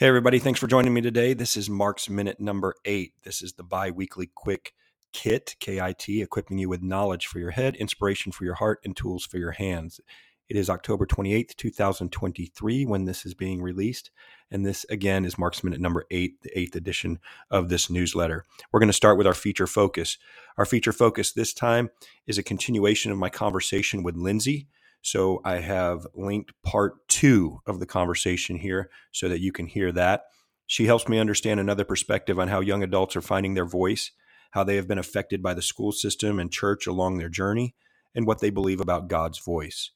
Hey, everybody. Thanks for joining me today. This is Marc's Minute number eight. This is the bi weekly quick kit, KIT, equipping you with knowledge for your head, inspiration for your heart, and tools for your hands. It is October 28th, 2023, when this is being released. And this, again, is Marc's Minute number eight, the eighth edition of this newsletter. We're going to start with our feature focus. Our feature focus this time is a continuation of my conversation with Lindsay. So I have linked part two of the conversation here so that you can hear that. She helps me understand another perspective on how young adults are finding their voice, how they have been affected by the school system and church along their journey, and what they believe about God's voice.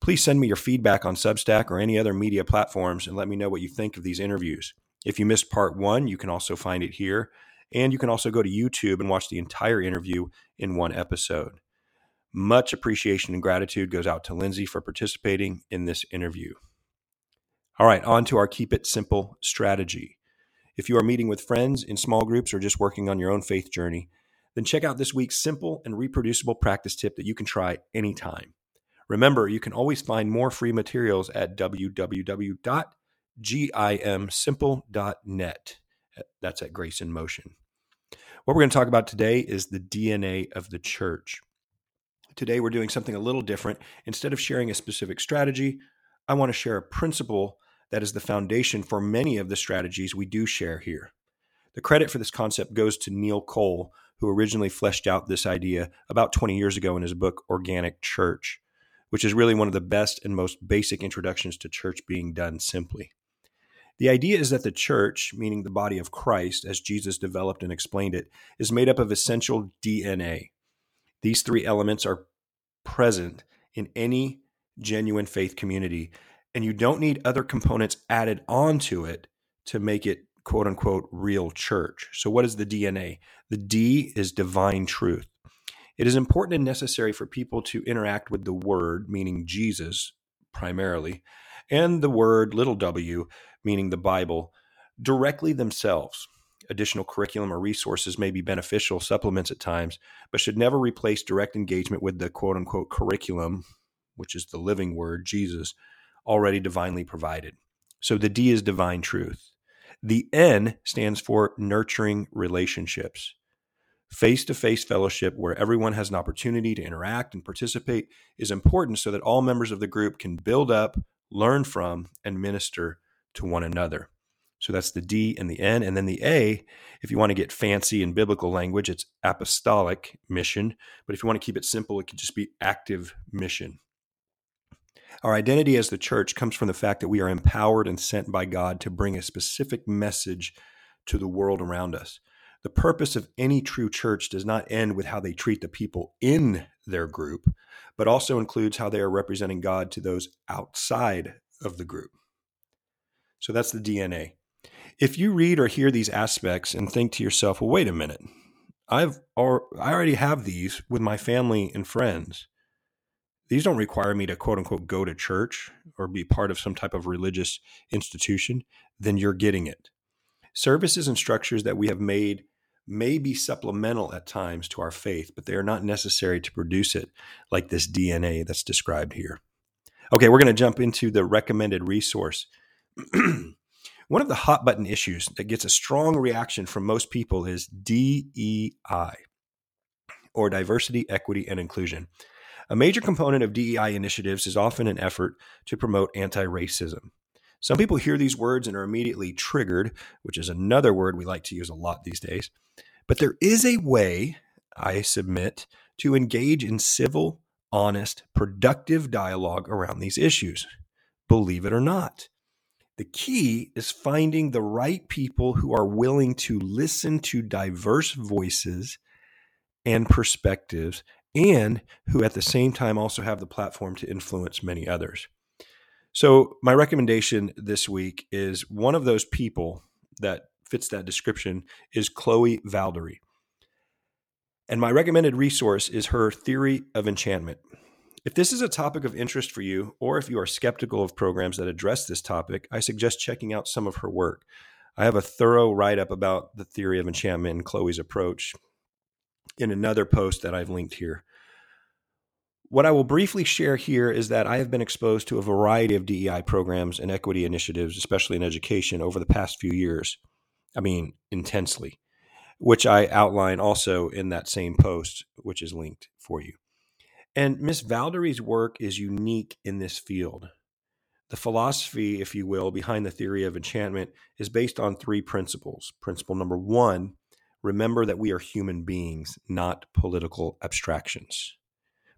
Please send me your feedback on Substack or any other media platforms and let me know what you think of these interviews. If you missed part one, you can also find it here. And you can also go to YouTube and watch the entire interview in one episode. Much appreciation and gratitude goes out to Lindsay for participating in this interview. All right, on to our Keep It Simple strategy. If you are meeting with friends in small groups or just working on your own faith journey, then check out this week's simple and reproducible practice tip that you can try anytime. Remember, you can always find more free materials at www.gimsimple.net. That's at Grace in Motion. What we're going to talk about today is the DNA of the church. Today, we're doing something a little different. Instead of sharing a specific strategy, I want to share a principle that is the foundation for many of the strategies we do share here. The credit for this concept goes to Neil Cole, who originally fleshed out this idea about 20 years ago in his book, Organic Church, which is really one of the best and most basic introductions to church being done simply. The idea is that the church, meaning the body of Christ, as Jesus developed and explained it, is made up of essential DNA, these three elements are present in any genuine faith community, and you don't need other components added onto it to make it quote unquote real church. So, what is the DNA? The D is divine truth. It is important and necessary for people to interact with the Word, meaning Jesus primarily, and the word little w, meaning the Bible, directly themselves. Additional curriculum or resources may be beneficial supplements at times, but should never replace direct engagement with the quote unquote curriculum, which is the living word, Jesus, already divinely provided. So the D is divine truth. The N stands for nurturing relationships. Face to face fellowship, where everyone has an opportunity to interact and participate, is important so that all members of the group can build up, learn from, and minister to one another. So that's the D and the N. And then the A, if you want to get fancy in biblical language, it's apostolic mission. But if you want to keep it simple, it could just be active mission. Our identity as the church comes from the fact that we are empowered and sent by God to bring a specific message to the world around us. The purpose of any true church does not end with how they treat the people in their group, but also includes how they are representing God to those outside of the group. So that's the DNA. If you read or hear these aspects and think to yourself, well, wait a minute, I've or I already have these with my family and friends. These don't require me to quote unquote go to church or be part of some type of religious institution, then you're getting it. Services and structures that we have made may be supplemental at times to our faith, but they are not necessary to produce it like this DNA that's described here. Okay, we're going to jump into the recommended resource. One of the hot button issues that gets a strong reaction from most people is DEI, or diversity, equity, and inclusion. A major component of DEI initiatives is often an effort to promote anti racism. Some people hear these words and are immediately triggered, which is another word we like to use a lot these days. But there is a way, I submit, to engage in civil, honest, productive dialogue around these issues. Believe it or not. The key is finding the right people who are willing to listen to diverse voices and perspectives and who at the same time also have the platform to influence many others. So, my recommendation this week is one of those people that fits that description is Chloe Valdary. And my recommended resource is her Theory of Enchantment. If this is a topic of interest for you, or if you are skeptical of programs that address this topic, I suggest checking out some of her work. I have a thorough write up about the theory of enchantment and Chloe's approach in another post that I've linked here. What I will briefly share here is that I have been exposed to a variety of DEI programs and equity initiatives, especially in education, over the past few years. I mean, intensely, which I outline also in that same post, which is linked for you. And Miss Valdary's work is unique in this field. The philosophy, if you will, behind the theory of enchantment is based on three principles. Principle number one remember that we are human beings, not political abstractions.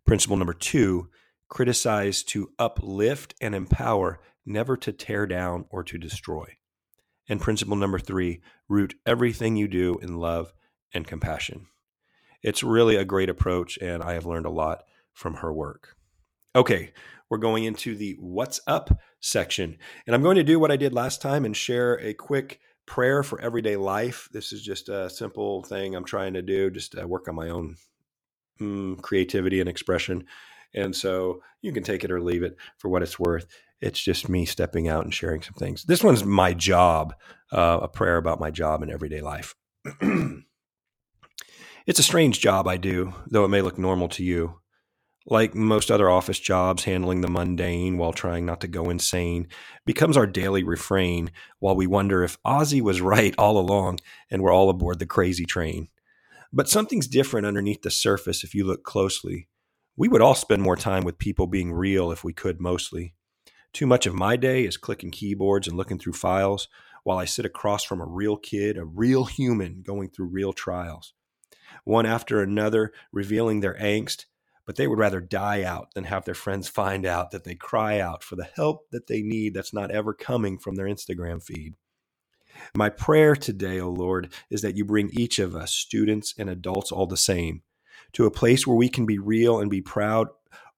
Principle number two criticize to uplift and empower, never to tear down or to destroy. And principle number three root everything you do in love and compassion. It's really a great approach, and I have learned a lot from her work. Okay, we're going into the What's Up section. And I'm going to do what I did last time and share a quick prayer for everyday life. This is just a simple thing I'm trying to do, just to work on my own mm, creativity and expression. And so you can take it or leave it for what it's worth. It's just me stepping out and sharing some things. This one's my job, uh, a prayer about my job in everyday life. it's a strange job I do, though it may look normal to you. Like most other office jobs, handling the mundane while trying not to go insane becomes our daily refrain while we wonder if Ozzy was right all along and we're all aboard the crazy train. But something's different underneath the surface if you look closely. We would all spend more time with people being real if we could mostly. Too much of my day is clicking keyboards and looking through files while I sit across from a real kid, a real human going through real trials. One after another revealing their angst but they would rather die out than have their friends find out that they cry out for the help that they need that's not ever coming from their Instagram feed. My prayer today, O oh Lord, is that you bring each of us, students and adults all the same, to a place where we can be real and be proud,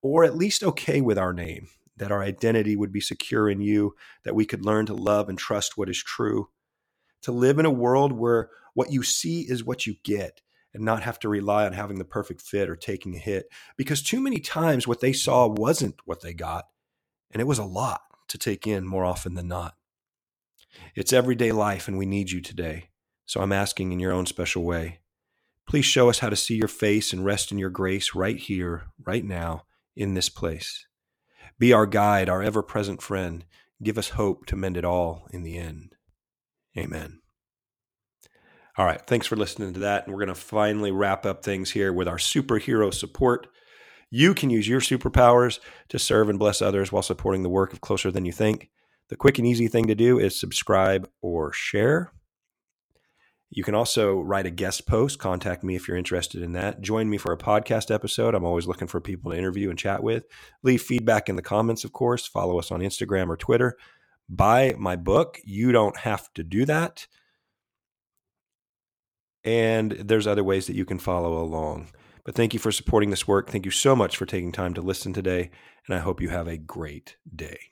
or at least okay with our name, that our identity would be secure in you, that we could learn to love and trust what is true, to live in a world where what you see is what you get, and not have to rely on having the perfect fit or taking a hit because too many times what they saw wasn't what they got and it was a lot to take in more often than not. It's everyday life and we need you today. So I'm asking in your own special way. Please show us how to see your face and rest in your grace right here, right now, in this place. Be our guide, our ever present friend. Give us hope to mend it all in the end. Amen. All right. Thanks for listening to that. And we're going to finally wrap up things here with our superhero support. You can use your superpowers to serve and bless others while supporting the work of Closer Than You Think. The quick and easy thing to do is subscribe or share. You can also write a guest post. Contact me if you're interested in that. Join me for a podcast episode. I'm always looking for people to interview and chat with. Leave feedback in the comments, of course. Follow us on Instagram or Twitter. Buy my book. You don't have to do that. And there's other ways that you can follow along. But thank you for supporting this work. Thank you so much for taking time to listen today. And I hope you have a great day.